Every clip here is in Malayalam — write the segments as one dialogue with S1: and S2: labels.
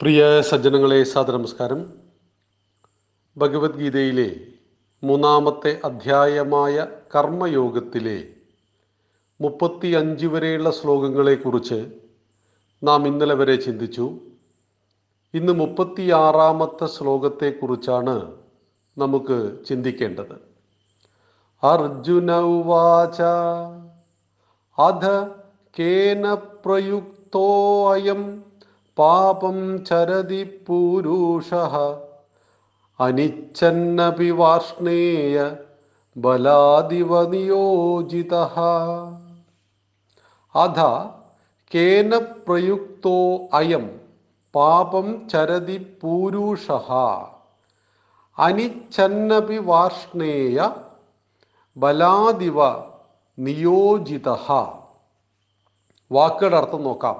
S1: പ്രിയ സജ്ജനങ്ങളെ സാദനമസ്കാരം ഭഗവത്ഗീതയിലെ മൂന്നാമത്തെ അധ്യായമായ കർമ്മയോഗത്തിലെ മുപ്പത്തി അഞ്ച് വരെയുള്ള ശ്ലോകങ്ങളെക്കുറിച്ച് നാം ഇന്നലെ വരെ ചിന്തിച്ചു. ഇന്ന് മുപ്പത്തിയാറാമത്തെ ശ്ലോകത്തെക്കുറിച്ചാണ് നമുക്ക് ചിന്തിക്കേണ്ടത്. അർജുന ഉവാച അധ കേന പ്രയുക്തോ അയം പാപം ചരതി പൂരുഷ അനിച്ഛന്നപി വാർഷ്ണേയ ബലാദിവ നിയോജിത അധ കേന പ്രയുക്തോ അയം പാപം ചരതി പൂരുഷ അനിച്ഛന്നപി വാർഷ്ണേയ ബലാദിവ നിയോജിത വാക്കുകളുടെ അർത്ഥം നോക്കാം.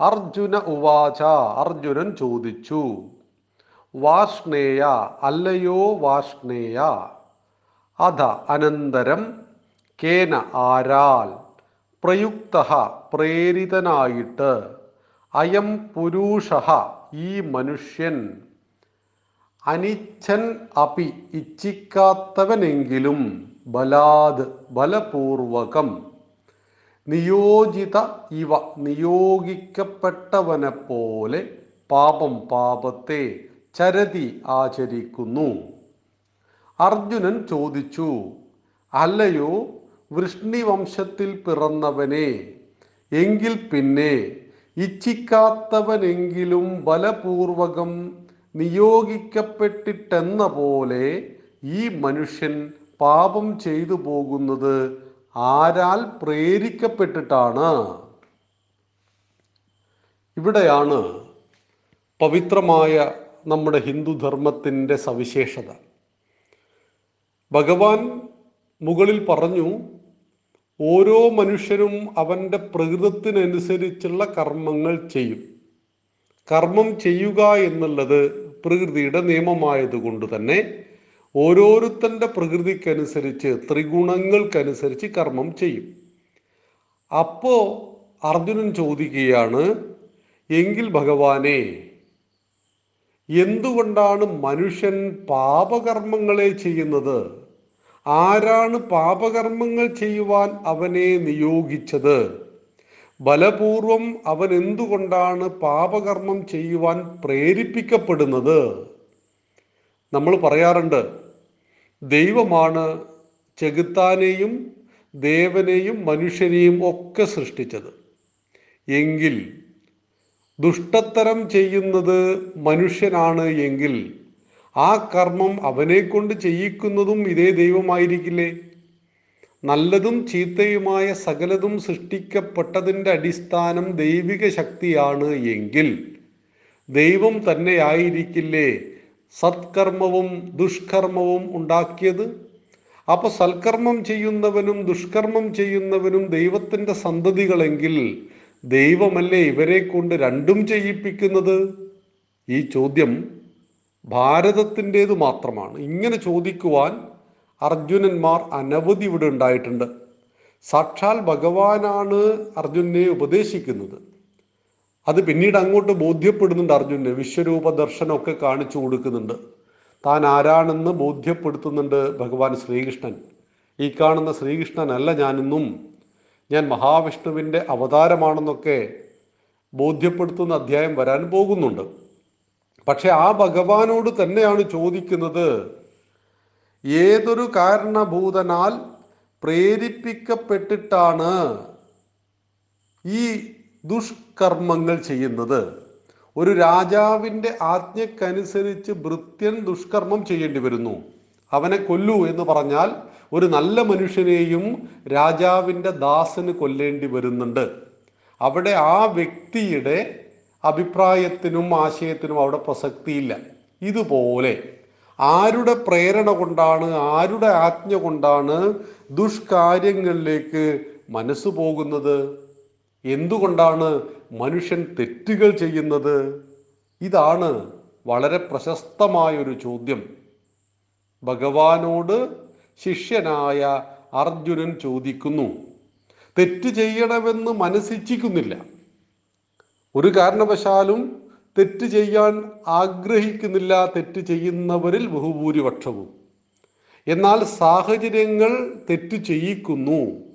S1: അർജുന ഉവാച അർജുനൻ ചോദിച്ചു. വാഷ്ണേയ അല്ലയോ വാഷ്ണേയ അധ അനന്തരം കേന ആരാൽ? പ്രയുക്ത പ്രേരിതനായിട്ട്. അയം പുരുഷ ഈ മനുഷ്യൻ. അനിച്ഛൻ അപി ഇച്ഛിക്കാത്തവനെങ്കിലും ബലാത് ബലപൂർവകം. നിയോജിത ഇവ നിയോഗിക്കപ്പെട്ടവനെ പോലെ പാപം പാപത്തെ ചരതി ആചരിക്കുന്നു. അർജുനൻ ചോദിച്ചു അല്ലയോ വൃഷ്ണിവംശത്തിൽ പിറന്നവനെ എങ്കിൽ പിന്നെ ഇച്ഛിക്കാത്തവനെങ്കിലും ബലപൂർവകം നിയോഗിക്കപ്പെട്ടിട്ടെന്ന പോലെ ഈ മനുഷ്യൻ പാപം ചെയ്തു പോകുന്നത് ആരാൽ പ്രേരിക്കപ്പെട്ടിട്ടാണ്. ഇവിടെയാണ് പവിത്രമായ നമ്മുടെ ഹിന്ദുധർമ്മത്തിന്റെ സവിശേഷത. ഭഗവാൻ മുകളിൽ പറഞ്ഞു ഓരോ മനുഷ്യരും അവന്റെ പ്രകൃതത്തിനനുസരിച്ചുള്ള കർമ്മങ്ങൾ ചെയ്യും. കർമ്മം ചെയ്യുക എന്നുള്ളത് പ്രകൃതിയുടെ നിയമമായതുകൊണ്ട് തന്നെ ഓരോരുത്തന്റെ പ്രകൃതിക്കനുസരിച്ച് ത്രിഗുണങ്ങൾക്കനുസരിച്ച് കർമ്മം ചെയ്യും. അപ്പോൾ അർജുനൻ ചോദിക്കുകയാണ് എങ്കിൽ ഭഗവാനെ എന്തുകൊണ്ടാണ് മനുഷ്യൻ പാപകർമ്മങ്ങളെ ചെയ്യുന്നത്? ആരാണ് പാപകർമ്മങ്ങൾ ചെയ്യുവാൻ അവനെ നിയോഗിച്ചത്? ബലപൂർവം അവൻ എന്തുകൊണ്ടാണ് പാപകർമ്മം ചെയ്യുവാൻ പ്രേരിപ്പിക്കപ്പെടുന്നത്? നമ്മൾ പറയാറുണ്ട് ദൈവമാണ് ചെകുത്താനെയും ദേവനെയും മനുഷ്യനെയും ഒക്കെ സൃഷ്ടിച്ചത്. എങ്കിൽ ദുഷ്ടത്തരം ചെയ്യുന്നത് മനുഷ്യനാണ് എങ്കിൽ ആ കർമ്മം അവനെ കൊണ്ട് ചെയ്യിക്കുന്നതും ഇതേ ദൈവമായിരിക്കില്ലേ? നല്ലതും ചീത്തയുമായ സകലതും സൃഷ്ടിക്കപ്പെട്ടതിന്റെ അടിസ്ഥാനം ദൈവിക ശക്തിയാണ് എങ്കിൽ ദൈവം തന്നെ ആയിരിക്കില്ലേ സത്കർമ്മവും ദുഷ്കർമ്മവും ഉണ്ടാക്കിയത്. അപ്പൊ സൽക്കർമ്മം ചെയ്യുന്നവനും ദുഷ്കർമ്മം ചെയ്യുന്നവനും ദൈവത്തിന്റെ സന്തതികളെങ്കിൽ ദൈവമല്ലേ ഇവരെ കൊണ്ട് രണ്ടും ചെയ്യിപ്പിക്കുന്നത്? ഈ ചോദ്യം ഭാരതത്തിന്റേത് മാത്രമാണ്. ഇങ്ങനെ ചോദിക്കുവാൻ അർജുനന്മാർ അനവധി ഇവിടെ ഉണ്ടായിട്ടുണ്ട്. സാക്ഷാൽ ഭഗവാനാണ് അർജുനെ ഉപദേശിക്കുന്നത്. അത് പിന്നീട് അങ്ങോട്ട് ബോധ്യപ്പെടുന്നുണ്ട് അർജുനന്. വിശ്വരൂപ ദർശനമൊക്കെ കാണിച്ചു കൊടുക്കുന്നുണ്ട്. താൻ ആരാണെന്ന് ബോധ്യപ്പെടുത്തുന്നുണ്ട് ഭഗവാൻ ശ്രീകൃഷ്ണൻ. ഈ കാണുന്ന ശ്രീകൃഷ്ണനല്ല ഞാനിന്നും ഞാൻ മഹാവിഷ്ണുവിന്റെ അവതാരമാണെന്നൊക്കെ ബോധ്യപ്പെടുത്തുന്ന അധ്യായം വരാൻ പോകുന്നുണ്ട്. പക്ഷെ ആ ഭഗവാനോട് തന്നെയാണ് ചോദിക്കുന്നത് ഏതൊരു കാരണഭൂതനാൽ പ്രേരിപ്പിക്കപ്പെട്ടിട്ടാണ് ഈ ദുഷ്കർമ്മങ്ങൾ ചെയ്യുന്നത്. ഒരു രാജാവിന്റെ ആജ്ഞക്കനുസരിച്ച് ഭൃത്യൻ ദുഷ്കർമ്മം ചെയ്യേണ്ടി വരുന്നു. അവനെ കൊല്ലൂ എന്ന് പറഞ്ഞാൽ ഒരു നല്ല മനുഷ്യനെയും രാജാവിന്റെ ദാസന് കൊല്ലേണ്ടി വരുന്നുണ്ട്. അവിടെ ആ വ്യക്തിയുടെ അഭിപ്രായത്തിനും ആശയത്തിനും അവിടെ പ്രസക്തിയില്ല. ഇതുപോലെ ആരുടെ പ്രേരണ കൊണ്ടാണ് ആരുടെ ആജ്ഞ കൊണ്ടാണ് ദുഷ്കാര്യങ്ങളിലേക്ക് മനസ്സ് പോകുന്നത്? എന്തുകൊണ്ടാണ് മനുഷ്യൻ തെറ്റുകൾ ചെയ്യുന്നത്? ഇതാണ് വളരെ പ്രശസ്തമായൊരു ചോദ്യം. ഭഗവാനോട് ശിഷ്യനായ അർജുനൻ ചോദിക്കുന്നു തെറ്റ് ചെയ്യണമെന്ന് മനസ്സിച്ചിക്കുന്നില്ല. ഒരു കാരണവശാലും തെറ്റ് ചെയ്യാൻ ആഗ്രഹിക്കുന്നില്ല തെറ്റ് ചെയ്യുന്നവരിൽ ബഹുഭൂരിപക്ഷവും. എന്നാൽ സാഹചര്യങ്ങൾ തെറ്റ് ചെയ്യിക്കുന്നു.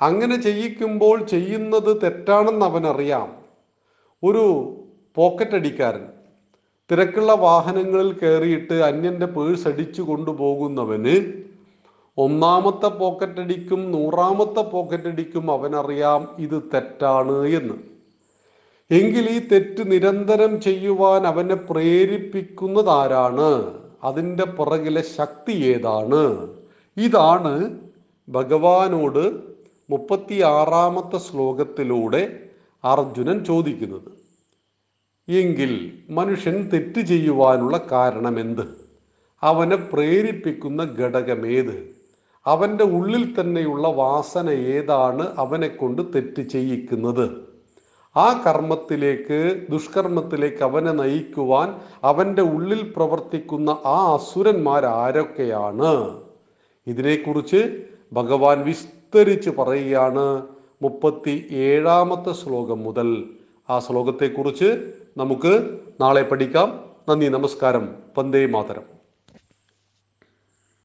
S1: അങ്ങനെ ചെയ്യിക്കുമ്പോൾ ചെയ്യുന്നത് തെറ്റാണെന്ന് അവനറിയാം. ഒരു പോക്കറ്റ് അടിക്കാരൻ തിരക്കുള്ള വാഹനങ്ങളിൽ കയറിയിട്ട് അന്യന്റെ പേഴ്സ് അടിച്ചു കൊണ്ടുപോകുന്നവന് ഒന്നാമത്തെ പോക്കറ്റ് അടിക്കും നൂറാമത്തെ പോക്കറ്റ് അടിക്കും അവനറിയാം ഇത് തെറ്റാണ് എന്ന്. എങ്കിൽ ഈ തെറ്റ് നിരന്തരം ചെയ്യുവാൻ അവനെ പ്രേരിപ്പിക്കുന്നത് ആരാണ്? അതിന്റെ പുറകിലെ ശക്തി ഏതാണ്? ഇതാണ് ഭഗവാനോട് മുപ്പത്തി ആറാമത്തെ ശ്ലോകത്തിലൂടെ അർജുനൻ ചോദിക്കുന്നത് എങ്കിൽ മനുഷ്യൻ തെറ്റ് ചെയ്യുവാനുള്ള കാരണം എന്ത് അവനെ പ്രേരിപ്പിക്കുന്ന ഘടകമേത്? അവന്റെ ഉള്ളിൽ തന്നെയുള്ള വാസന ഏതാണ് അവനെ കൊണ്ട് തെറ്റ് ചെയ്യിക്കുന്നത്? ആ കർമ്മത്തിലേക്ക് ദുഷ്കർമ്മത്തിലേക്ക് അവനെ നയിക്കുവാൻ അവന്റെ ഉള്ളിൽ പ്രവർത്തിക്കുന്ന ആ അസുരന്മാരാരൊക്കെയാണ്? ഇതിനെക്കുറിച്ച് ഭഗവാൻ വിസ്തരിച്ച് പറയുകയാണ് മുപ്പത്തി ഏഴാമത്തെ ശ്ലോകം മുതൽ. ആ ശ്ലോകത്തെക്കുറിച്ച് നമുക്ക് നാളെ പഠിക്കാം. നന്ദി നമസ്കാരം. പന്തേ മാതരം.